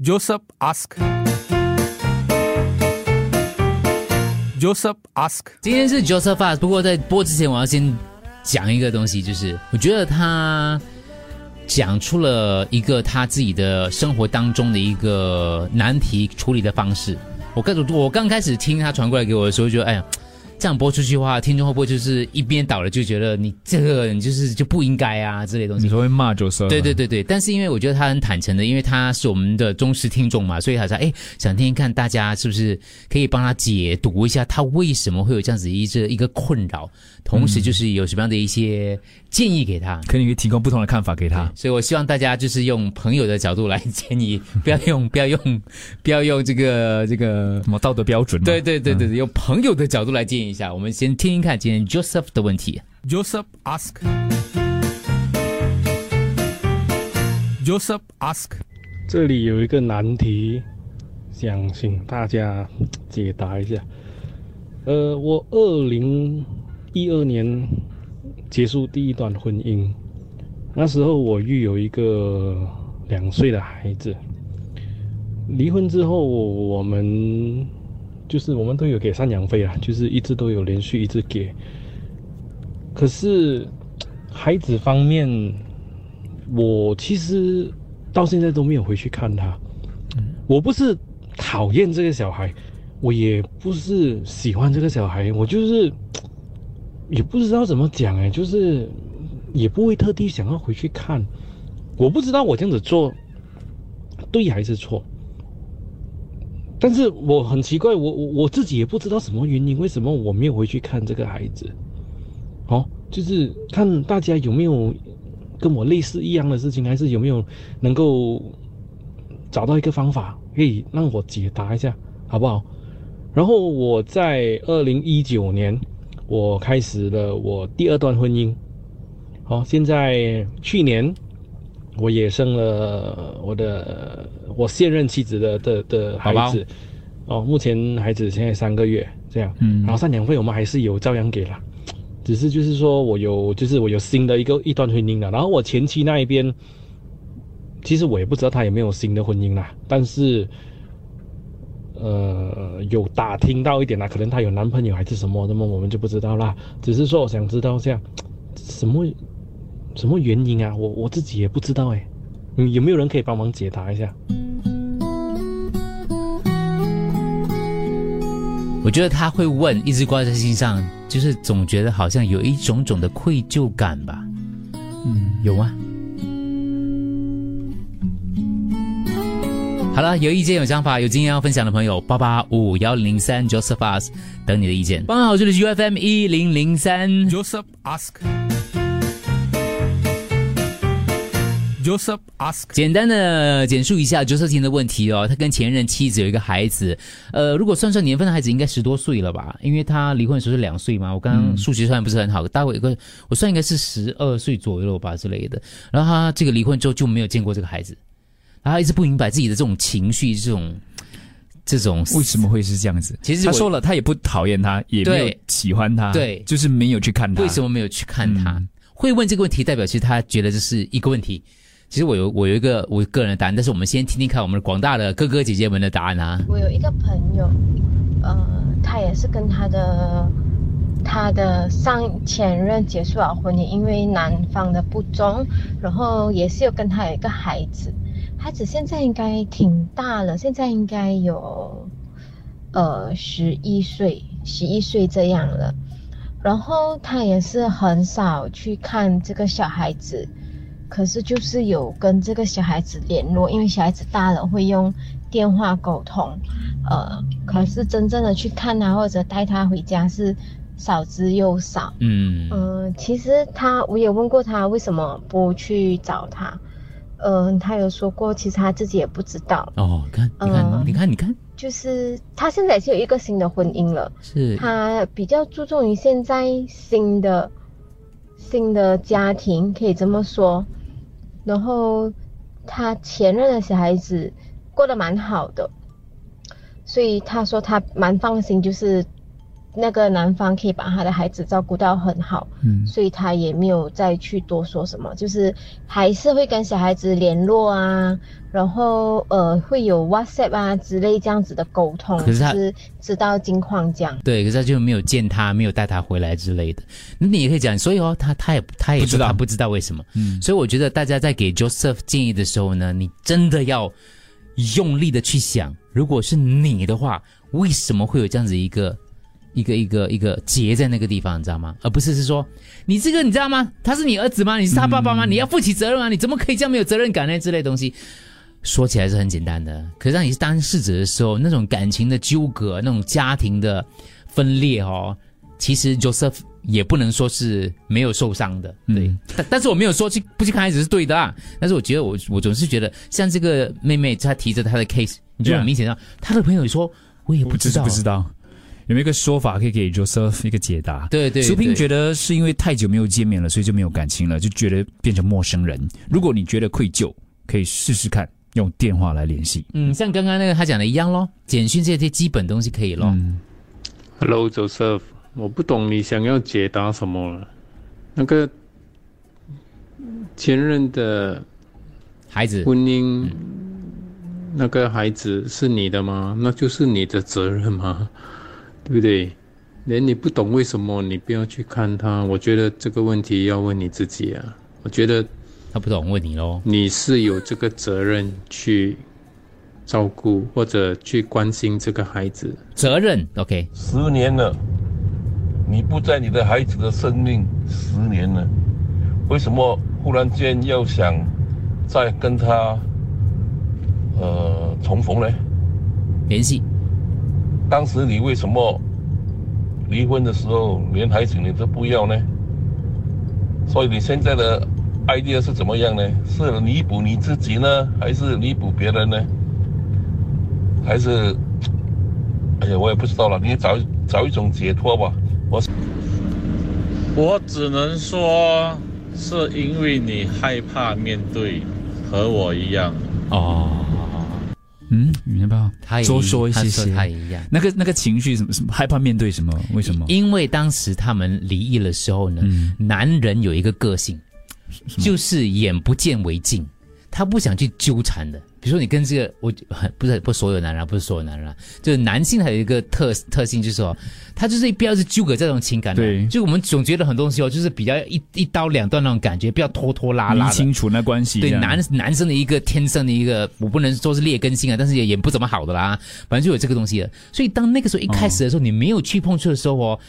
Joseph ask. Joseph ask. 今天是 Joseph Ask，不过在播之前，我要先讲一个东西，就是我觉得他讲出了一个他自己的生活当中的一个难题处理的方式。我刚我刚开始听他传过来给我的时候，就哎呀。这样播出去的话，听众会不会就是一边倒了，就觉得你这个人就是就不应该啊之类东西？你说会骂 Joseph？对对对对，但是因为我觉得他很坦诚的，因为他是我们的忠实听众嘛，所以他说哎，想听听看大家是不是可以帮他解读一下，他为什么会有这样子一这一个困扰，同时就是有什么样的一些建议给他，可以提供不同的看法给他。所以我希望大家就是用朋友的角度来建议，不要用不要用不要用这个这个什么道德标准。对对对对对，用朋友的角度来建议一下。我们先听听看今天 Joseph 的问题。Joseph ask. Joseph ask. 这里有一个难题，想请大家解答一下。呃，我二零一二年结束第一段婚姻，那时候我育有一个两岁的孩子。离婚之后，我们就是我们都有给赡养费啊，就是一直都有连续一直给。可是孩子方面，我其实到现在都没有回去看他。我不是讨厌这个小孩，我也不是喜欢这个小孩，我就是也不知道怎么讲哎，就是也不会特地想要回去看。我不知道我这样子做对还是错。但是我很奇怪，我我我自己也不知道什么原因，为什么我没有回去看这个孩子？哦，就是看大家有没有跟我类似一样的事情，还是有没有能够找到一个方法，可以让我解答一下，好不好？然后我在二零一九年，我开始了我第二段婚姻。好，现在去年我也生了我的我现任妻子的的的孩子。哦，目前孩子现在三个月这样，嗯然后赡养费我们还是有照样给了。只是就是说我有，就是我有新的一个一段婚姻了，然后我前妻那一边，其实我也不知道她有没有新的婚姻啦，但是，呃，有打听到一点啦，可能她有男朋友还是什么，那么我们就不知道啦。只是说我想知道这样，什么什么原因啊？我我自己也不知道哎，嗯，有没有人可以帮忙解答一下？我觉得他会问，一直挂在心上，就是总觉得好像有一种种的愧疚感吧。嗯，有吗？好了，有意见、有想法、有经验要分享的朋友，八八五幺零零三 Joseph Ask 等你的意见。帮好，这里是 UFM 一零零三。Joseph ask. Joseph ask. 简单的简述一下 Joseph 的问题哦，他跟前任妻子有一个孩子，呃，如果算算年份的孩子，应该十多岁了吧？因为他离婚的时候是两岁嘛，我刚刚数学算不是很好，大概有个我算应该是十二岁左右吧之类的。然后他这个离婚之后就没有见过这个孩子，然后他一直不明白自己的这种情绪，这种这种为什么会是这样子？其实他说了，他也不讨厌他，也没有喜欢他，对就是没有去看他。为什么没有去看他？嗯会问这个问题，代表其实他觉得这是一个问题。其实我有我有一个我个人的答案，但是我们先听听看我们广大的哥哥姐姐们的答案啊。我有一个朋友，呃，他也是跟他的他的上前任结束了婚姻，因为男方的不忠，然后也是有跟他有一个孩子，孩子现在应该挺大了，现在应该有呃十一岁，十一岁这样了。然后他也是很少去看这个小孩子，可是就是有跟这个小孩子联络，因为小孩子大了会用电话沟通，呃，可是真正的去看他或者带他回家是少之又少。嗯嗯、其实他我也问过他为什么不去找他，嗯、他有说过其实他自己也不知道，哦，看你看、嗯你看你看，就是他现在是有一个新的婚姻了。是他比较注重于现在新的新的家庭，可以这么说。然后他前任的小孩子过得蛮好的，所以他说他蛮放心，就是那个男方可以把他的孩子照顾到很好，嗯所以他也没有再去多说什么，就是还是会跟小孩子联络啊，然后呃会有 WhatsApp 啊之类这样子的沟通，可是他就是知道金矿这样。对，可是他就没有见他，没有带他回来之类的。那你也可以讲，所以哦，他他也他也不知道他不知道为什么。嗯，所以我觉得大家在给 Joseph 建议的时候呢，你真的要用力的去想，如果是你的话，为什么会有这样子一个一个一个一个结在那个地方，你知道吗？而不是是说你这个你知道吗？他是你儿子吗？你是他爸爸吗？你要负起责任啊？你怎么可以这样没有责任感呢？之类的东西。说起来是很简单的，可是当你是当事者的时候，那种感情的纠葛，那种家庭的分裂哦，其实 Joseph 也不能说是没有受伤的，对。但但是我没有说去不去看孩子是对的啊，但是我觉得我我总是觉得，像这个妹妹她提着她的 case，你就很明显到她的朋友说，我也不知道，不知道有没有一个说法可以给 Joseph 一个解答？对对苏平对觉得是因为太久没有见面了，所以就没有感情了，就觉得变成陌生人。如果你觉得愧疚，可以试试看用电话来联系。嗯，像刚刚那个他讲的一样咯，简讯这些基本东西可以咯。嗯 Hello Joseph，我不懂你想要解答什么了。那个前任的孩子，婚姻，那个孩子是你的吗？那就是你的责任吗？对不对？连你不懂为什么你不要去看他，我觉得这个问题要问你自己啊。我觉得他不懂问你喽。你是有这个责任去照顾或者去关心这个孩子。责任，OK，十年了，你不在你的孩子的生命十年了，为什么忽然间要想再跟他呃重逢呢？联系。当时你为什么离婚的时候连孩子你都不要呢？所以你现在的 idea 是怎么样呢？是弥补你自己呢，还是弥补别人呢？还是，哎呀，我也不知道了。你找找一种解脱吧。我我只能说，是因为你害怕面对，和我一样。哦，嗯，你要不要他也多说一些他一样。那个那个情绪什么什么害怕面对什么？为什么？因为当时他们离异的时候呢，嗯男人有一个个性，就是眼不见为净，他不想去纠缠的。比如说你跟这个，我很不是不是所有男人啊，不是所有男人啊，就是男性还有一个特特性，就是说他就是不要去纠葛这种情感的。对就我们总觉得很多东西哦，就是比较一一刀两断那种感觉，不要拖拖拉拉清楚那关系。对男男生的一个天生的一个，我不能说是劣根性啊，但是也也不怎么好的啦，反正就有这个东西了。所以当那个时候一开始的时候，你没有去碰触的时候哦，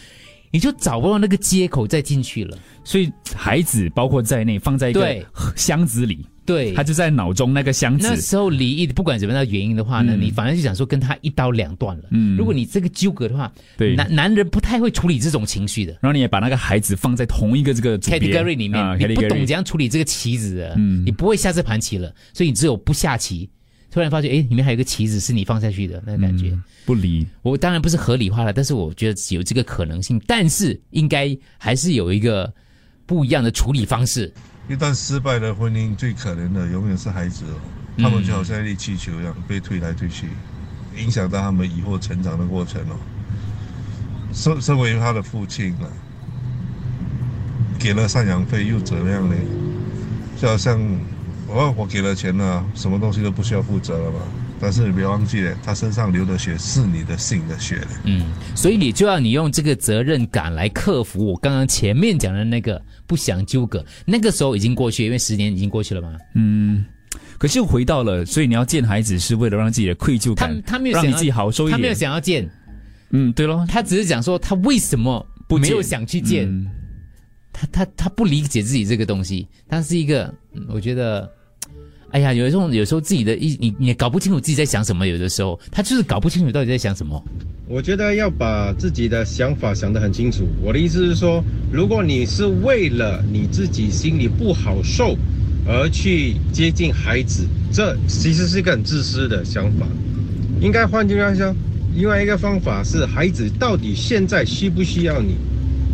你就找不到那个接口再进去了。所以孩子包括在内放在一个 箱子里，对，他就在脑中那个箱子。那时候离异，不管什么样的原因的话呢，嗯你反而就想说跟他一刀两断了。嗯如果你这个纠葛的话，对男男人不太会处理这种情绪的。然后你也把那个孩子放在同一个这个 category 里面，啊你不懂怎样处理这个棋子的，嗯你不会下这盘棋了，所以你只有不下棋。突然发觉，哎，里面还有一个棋子是你放下去的那个感觉。嗯不理。我当然不是合理化了，但是我觉得有这个可能性，但是应该还是有一个不一样的处理方式。一段失败的婚姻，最可怜的永远是孩子哦，嗯他们就好像一粒气球一样被推来推去，影响到他们以后成长的过程哦。身身为他的父亲啊，给了赡养费又怎么样呢？就好像我我给了钱了，什么东西都不需要负责了嘛。但是你别忘记了，他身上流的血是你的姓的血的。嗯，所以你就要你用这个责任感来克服我刚刚前面讲的那个不想纠葛。那个时候已经过去，因为十年已经过去了嘛。嗯，可是又回到了，所以你要见孩子是为了让自己的愧疚他感，他没有想让你自己好受一他没有。想要见，嗯，对咯，他只是讲说他为什么不见没有想去见。嗯他他他不理解自己这个东西，他是一个，嗯我觉得，哎呀，有的时候有时候自己的一你你搞不清楚自己在想什么，有的时候他就是搞不清楚到底在想什么。我觉得要把自己的想法想得很清楚。我的意思是说，如果你是为了你自己心里不好受而去接近孩子，这其实是一个很自私的想法。应该换句话说，另外一个方法是，孩子到底现在需不需要你？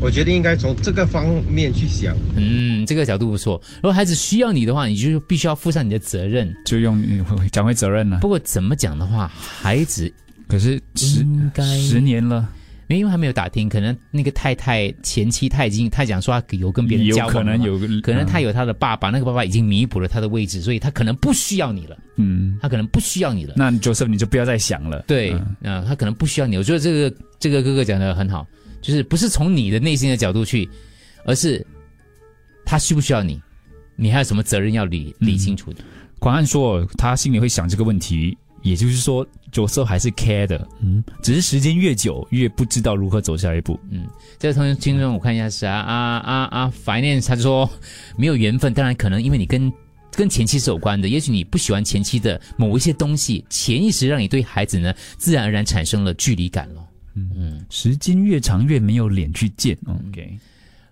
我觉得应该从这个方面去想。嗯，这个角度不错。如果孩子需要你的话，你就必须要负上你的责任。就用讲回责任了。不过怎么讲的话，孩子可是十应该十年了，因为还没有打听，可能那个太太前妻他已经他讲说他有跟别人有交往了嘛可能有个，可能他有他的爸爸，那个爸爸已经弥补了他的位置，所以他可能不需要你了，嗯，他可能不需要你了。那 Joseph 你就不要再想了。对，嗯啊、他可能不需要你。我觉得这个这个哥哥讲的很好，就是不是从你的内心的角度去，而是他需不需要你，你还有什么责任要理理清楚的。广汉说他心里会想这个问题，也就是说 Joseph 还是 care 的，嗯，只是时间越久越不知道如何走下一步。嗯，这个同听众我看一下是啊啊啊啊，finance 他就说没有缘分，当然可能因为你跟跟前妻是有关的，也许你不喜欢前妻的某一些东西，潜意识让你对孩子呢自然而然产生了距离感咯。时间越长越没有脸去见。OK，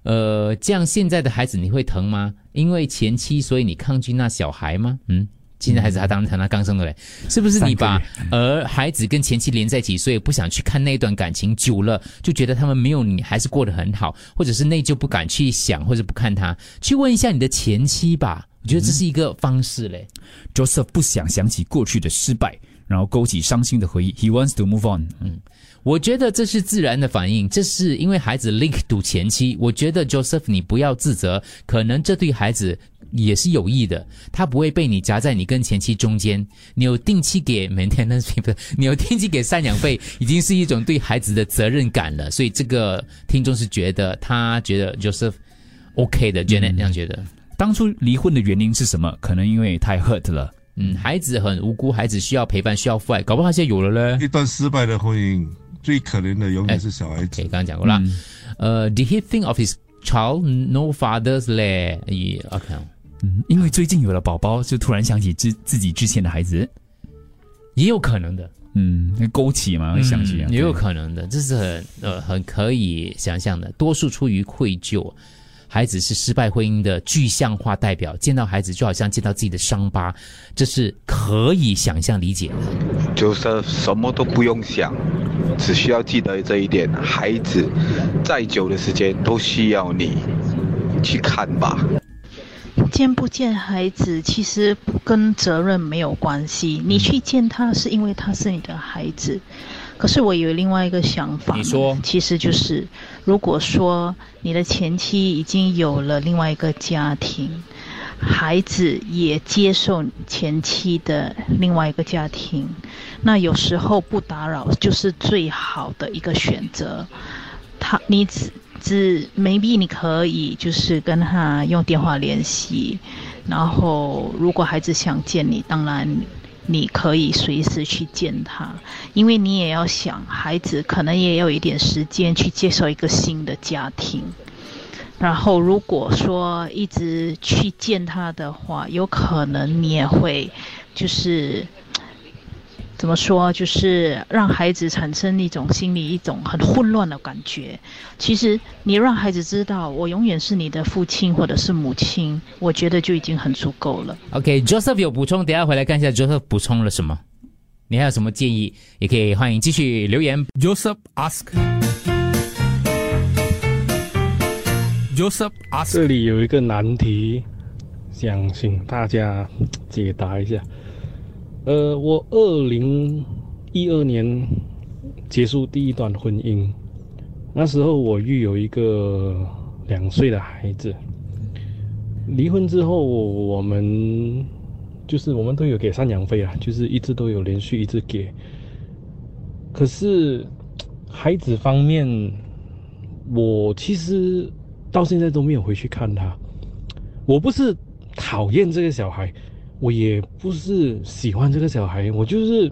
呃，这样现在的孩子你会疼吗？因为前妻，所以你抗拒那小孩吗？嗯，现在孩子他当然疼，他刚生的嘞，是不是你把儿孩子跟前妻连在一起，所以不想去看那段感情，久了就觉得他们没有你还是过得很好，或者是内疚不敢去想或者不看他，去问一下你的前妻吧，我觉得这是一个方式嘞。Joseph 不想想起过去的失败，然后勾起伤心的回忆。He wants to move on。嗯，我觉得这是自然的反应，这是因为孩子 link 赌前妻。我觉得 Joseph 你不要自责，可能这对孩子也是有益的，他不会被你夹在你跟前妻中间。你有定期给 maintenance fee，不是 你有定期给赡养费，已经是一种对孩子的责任感了。所以这个听众是觉得他觉得 Joseph OK 的，Janet 这样觉得。当初离婚的原因是什么？可能因为太 hurt 了。嗯，孩子很无辜，孩子需要陪伴，需要父爱，搞不好他现在有了呢。一段失败的婚姻，最可怜的永远是小孩子。刚刚讲过了。呃、d he think of his child no fathers 嘞？也 OK，嗯，因为最近有了宝宝，就突然想起自自己之前的孩子。也有可能的，嗯，那勾起嘛，会想起啊。嗯也有可能的，这是很呃很可以想象的。多数出于愧疚，孩子是失败婚姻的具象化代表，见到孩子就好像见到自己的伤疤，这是可以想象理解的。就是什么都不用想，只需要记得这一点：孩子再久的时间都需要你去看吧。见不见孩子其实跟责任没有关系，你去见他是因为他是你的孩子。可是我有另外一个想法，你说其实就是，如果说你的前妻已经有了另外一个家庭，孩子也接受前妻的另外一个家庭，那有时候不打扰就是最好的一个选择。他你只只 maybe 你可以就是跟他用电话联系，然后如果孩子想见你，当然你可以随时去见他，因为你也要想孩子可能也有一点时间去接受一个新的家庭。然后，如果说一直去见他的话，有可能你也会，就是怎么说，就是让孩子产生一种心里一种很混乱的感觉。其实，你让孩子知道我永远是你的父亲或者是母亲，我觉得就已经很足够了。OK，Joseph、有补充，等下回来看一下 Joseph 补充了什么。你还有什么建议，也可以欢迎继续留言。Joseph ask. Joseph ask. 这里有一个难题，想请大家解答一下。呃，我二零一二年结束第一段婚姻，那时候我育有一个两岁的孩子。离婚之后，我们就是我们都有给赡养费啊，就是一直都有连续一直给。可是孩子方面，我其实到现在都没有回去看他。我不是讨厌这个小孩，我也不是喜欢这个小孩，我就是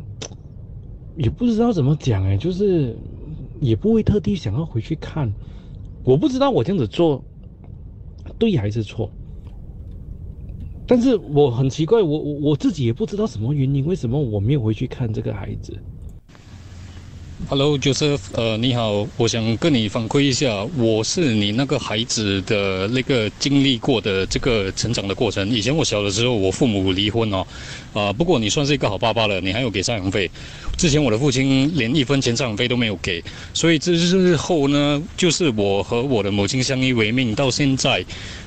也不知道怎么讲哎，就是 也不会特地想要回去看。我不知道我这样子做对还是错，但是我很奇怪，我我我自己也不知道什么原因，为什么我没有回去看这个孩子。Hello，Joseph，呃，你好，我想跟你反馈一下，我是你那个孩子的那个经历过的这个成长的过程。以前我小的时候，我父母离婚哦，啊、不过你算是一个好爸爸了，你还有给赡养费。之前我的父亲连一分钱赡养费都没有给，所以这日后呢，就是我和我的母亲相依为命，到现在，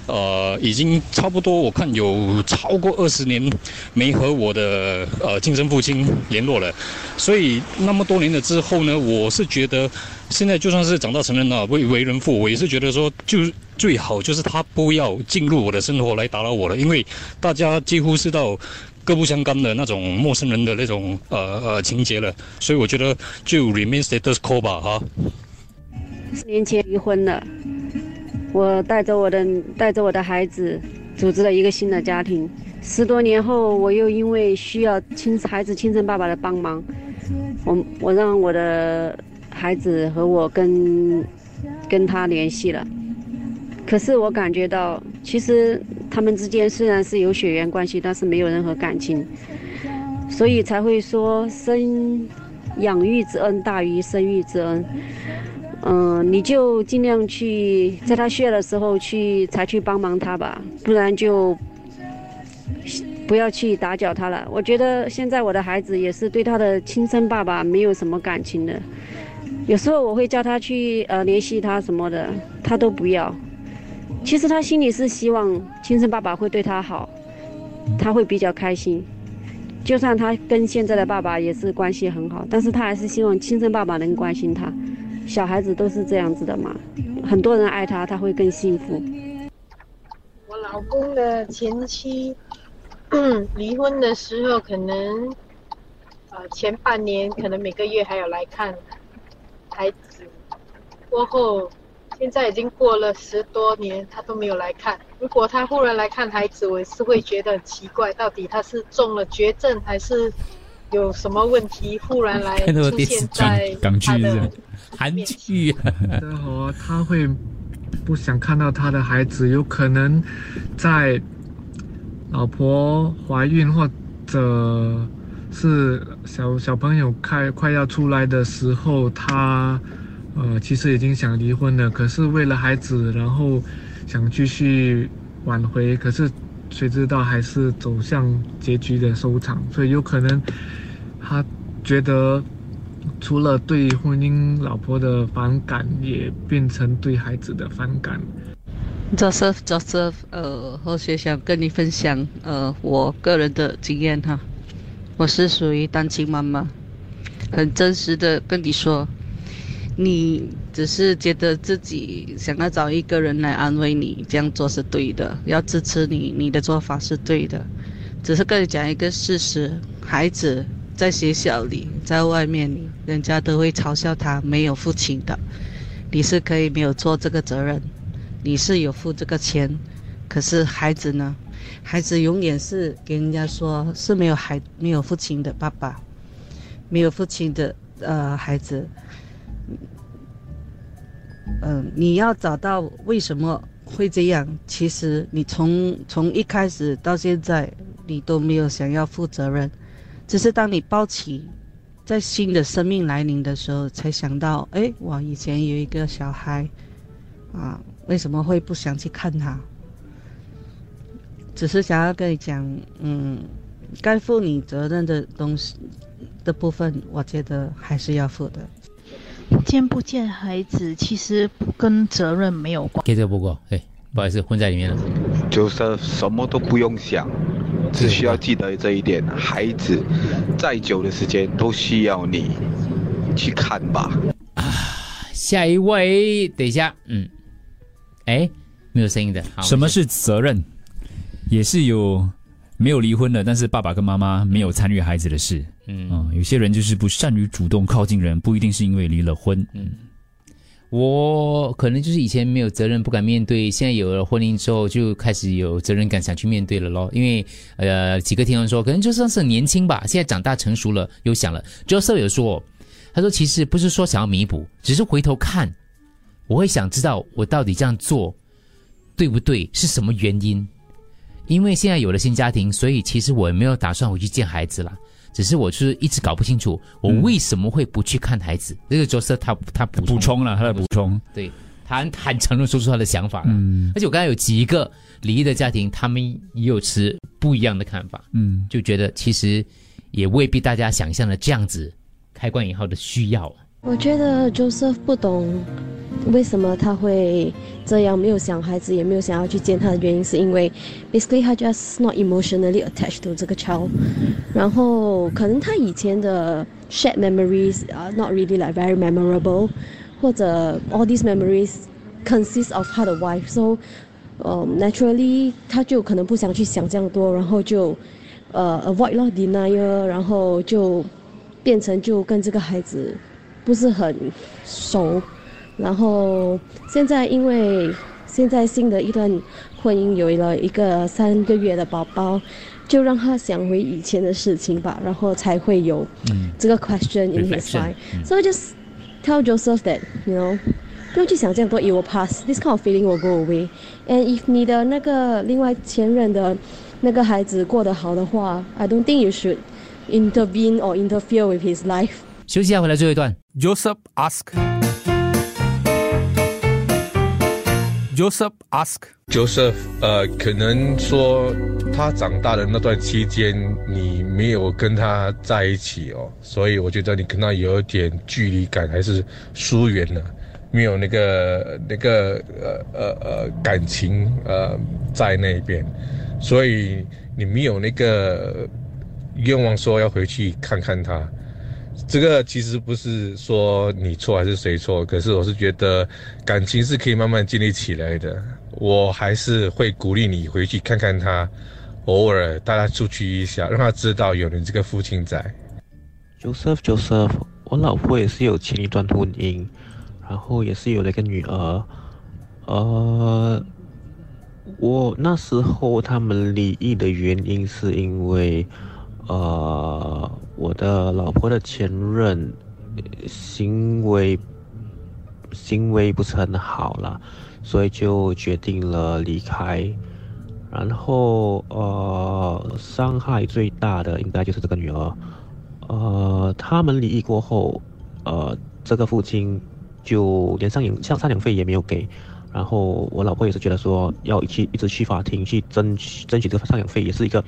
呃，已经差不多我看有超过二十年没和我的呃亲生父亲联络了。所以那么多年了之后后呢，我是觉得现在就算是长大成人了，为为人父，我也是觉得说，就最好就是他不要进入我的生活来打扰我了，因为大家几乎是到各不相干的那种陌生人的那种呃呃情节了，所以我觉得就 remain status quo 吧，哈。四年前离婚了，我带着我的带着我的孩子，组织了一个新的家庭。十多年后，我又因为需要亲孩子亲生爸爸的帮忙，我我让我的孩子和我跟跟他联系了。可是我感觉到，其实他们之间虽然是有血缘关系，但是没有任何感情，所以才会说生养育之恩大于生育之恩。嗯，你就尽量去在他需要的时候去才去帮忙他吧，不然就不要去打搅他了。我觉得现在我的孩子也是对他的亲生爸爸没有什么感情的，有时候我会叫他去呃联系他什么的，他都不要。其实他心里是希望亲生爸爸会对他好，他会比较开心。就算他跟现在的爸爸也是关系很好，但是他还是希望亲生爸爸能关心他。小孩子都是这样子的嘛，很多人爱他，他会更幸福。我老公的前妻离婚的时候，可能呃前半年可能每个月还有来看孩子，过后现在已经过了十多年，他都没有来看。如果他忽然来看孩子，我是会觉得很奇怪，到底他是中了绝症还是有什么问题，忽然来 出现在他的。韩剧，的话他会不想看到他的孩子，有可能在老婆怀孕或者是小小朋友快快要出来的时候，他呃其实已经想离婚了，可是为了孩子，然后想继续挽回，可是谁知道还是走向结局的收场，所以有可能他觉得。除了对婚姻老婆的反感，也变成对孩子的反感。Joseph，Joseph，呃，或学想跟你分享，呃，我个人的经验哈。我是属于单亲妈妈，很真实的跟你说，你只是觉得自己想要找一个人来安慰你，这样做是对的，要支持你，你的做法是对的。只是跟你讲一个事实，孩子。在学校里，在外面，人家都会嘲笑他没有父亲的。你是可以没有做这个责任，你是有付这个钱，可是孩子呢？孩子永远是给人家说是没有孩没有父亲的爸爸，没有父亲的呃孩子。嗯，你要找到为什么会这样？其实你从从一开始到现在，你都没有想要负责任。只是当你抱起，在新的生命来临的时候，才想到，哎，我以前有一个小孩，啊，为什么会不想去看他？只是想要跟你讲，嗯，该负你责任的东西的部分，我觉得还是要负的。见不见孩子，其实跟责任没有关。给这不过，哎，不好意思，混在里面了。就是什么都不用想。只需要记得这一点，孩子再久的时间都需要你去看吧。啊，下一位，等一下，嗯，哎，没有声音的。什么是责任？也是有没有离婚的，但是爸爸跟妈妈没有参与孩子的事。嗯，有些人就是不善于主动靠近人，不一定是因为离了婚。嗯。我可能就是以前没有责任，不敢面对，现在有了婚姻之后，就开始有责任感，想去面对了咯。因为呃，几个听众说，可能就算是年轻吧，现在长大成熟了，又想了。Joseph 有说，他说其实不是说想要弥补，只是回头看，我会想知道我到底这样做对不对，是什么原因？因为现在有了新家庭，所以其实我也没有打算回去见孩子了。只是我是一直搞不清楚，我为什么会不去看孩子？这个角色他他补充了他的补充，对他很坦诚的说出他的想法了。嗯，而且我刚才有几个离异的家庭，他们也有持不一样的看法。嗯，就觉得其实也未必大家想象的这样子，开关以后的需要。我觉得 Joseph 不懂为什么他会这样没有想孩子，也没有想要去见他的原因，是因为 basically 他 just not emotionally attached to 这个 child，然后可能他以前的 shared memories are not really like very memorable，或者 all these memories consist of 他的 wife，so 呃、naturally 他就可能不想去想这样多，然后就呃 avoid 咯 denial，然后就变成就跟这个孩子不是很熟，然后现在因为现在新的一段婚姻有了一个三个月的宝宝，就让他想回以前的事情吧，然后才会有这个 question in his Reflection，mind。So just tell Joseph that you know 不用去想这样多，it will pass. This kind of feeling will go away. And if 你的那个另外前任的那个孩子过得好的话，I don't think you should intervene or interfere with his life. 休息一下，回来最后一段。Joseph ask. Joseph ask. Joseph，呃，可能说他长大的那段期间，你没有跟他在一起哦，所以我觉得你跟他有一点距离感，还是疏远了，没有那个那个呃呃呃感情呃在那边，所以你没有那个愿望说要回去看看他。这个其实不是说你错还是谁错，可是我是觉得感情是可以慢慢建立起来的。我还是会鼓励你回去看看他，偶尔带他出去一下，让他知道有你这个父亲在。Joseph Joseph，我老婆也是有前一段婚姻，然后也是有了一个女儿。呃，我那时候他们离异的原因是因为，呃，我的老婆的前任行为行为不是很好啦，所以就决定了离开。然后呃，伤害最大的应该就是这个女儿。呃，他们离异过后，呃，这个父亲就连赡养像赡养费也没有给。然后我老婆也是觉得说要去一直去法庭去争取争取这个赡养费，也是一个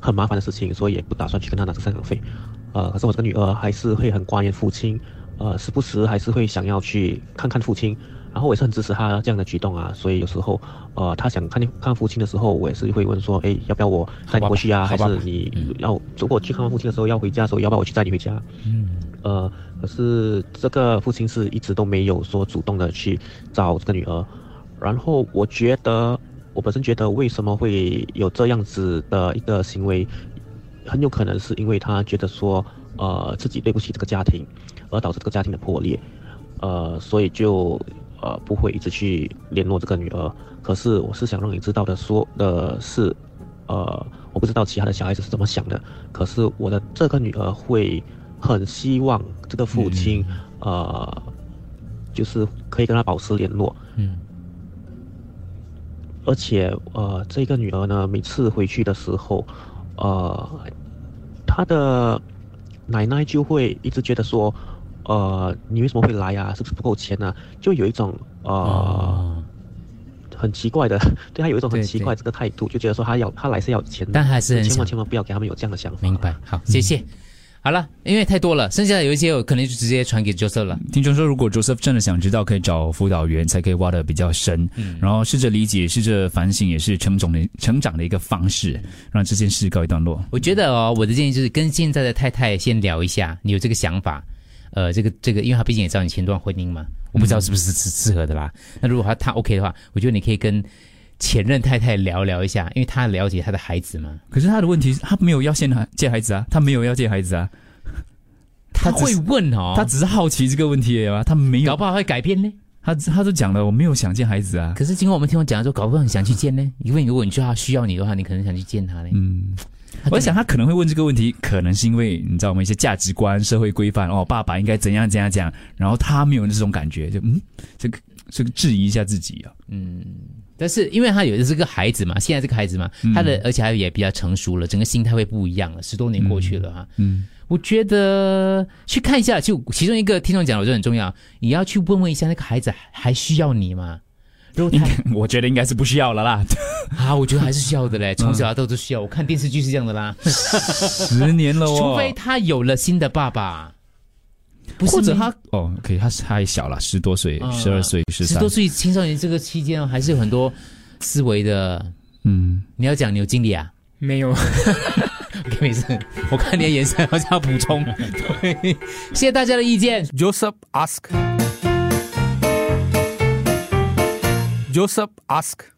很麻烦的事情，所以也不打算去跟他拿这个赡养费。呃，可是我这个女儿还是会很挂念父亲，呃，时不时还是会想要去看看父亲。然后我也是很支持他这样的举动啊，所以有时候，呃，他想看看父亲的时候，我也是会问说，哎，要不要我带你过去啊？还是你要如果去看望父亲的时候要回家的时候，要不要我去载你回家？嗯，呃，可是这个父亲是一直都没有说主动的去找这个女儿，然后我觉得，我本身觉得为什么会有这样子的一个行为，很有可能是因为他觉得说，呃，自己对不起这个家庭，而导致这个家庭的破裂，呃，所以就呃不会一直去联络这个女儿。可是我是想让你知道的说的是，呃，我不知道其他的小孩子是怎么想的，可是我的这个女儿会很希望这个父亲，呃，就是可以跟他保持联络。嗯。而且呃，这个女儿呢，每次回去的时候，呃，她的奶奶就会一直觉得说，呃，你为什么会来啊？是不是不够钱啊？就有一种呃。很奇怪的，对她有一种很奇怪这个态度，就觉得说她要她来是要钱的，但还是千万千万不要给他们有这样的想法。明白，好，谢谢。好了，因为太多了，剩下的有一些我可能就直接传给 Joseph 了。听众说，如果 Joseph 真的想知道，可以找辅导员，才可以挖的比较深，嗯然后试着理解，试着反省，也是成长的成长的一个方式，让这件事告一段落。我觉得哦，我的建议就是跟现在的太太先聊一下，你有这个想法，呃，这个这个，因为他毕竟也知道你前段婚姻嘛，我不知道是不是是适合的啦。那如果他他 OK 的话，我觉得你可以跟前任太太聊聊一下，因为他了解他的孩子嘛。可是他的问题是，他没有要先借孩子啊，他没有要借孩子啊，他会问哦，他只是好奇这个问题而已啊，他没有，搞不好会改变呢。他他都讲了，我没有想见孩子啊。可是经过我们听我讲的时候，搞不好很想去见呢。因为如果你觉得他需要你的话，你可能想去见他呢。嗯，我在想他可能会问这个问题，可能是因为你知道我们一些价值观、社会规范哦，爸爸应该怎样怎样讲，然后他没有这种感觉，就嗯，这个这个质疑一下自己啊。嗯，但是因为他有的是个孩子嘛，现在这个孩子嘛，他的而且他也比较成熟了，整个心态会不一样了。十多年过去了哈，嗯，我觉得去看一下，就其中一个听众讲，我觉得很重要，你要去问问一下那个孩子还需要你吗？如果他，我觉得应该是不需要了啦。啊，我觉得还是需要的嘞，从小到大都需要。我看电视剧是这样的啦，十年了哦，除非他有了新的爸爸。不是或者他哦，OK，他是还小了，十多岁、啊十二岁、十三十多，岁青少年这个期间哦，还是有很多思维的。嗯，你要讲你有经历啊？没有。没事，我看你的眼神好像要补充。对，谢谢大家的意见。Joseph ask. Joseph ask.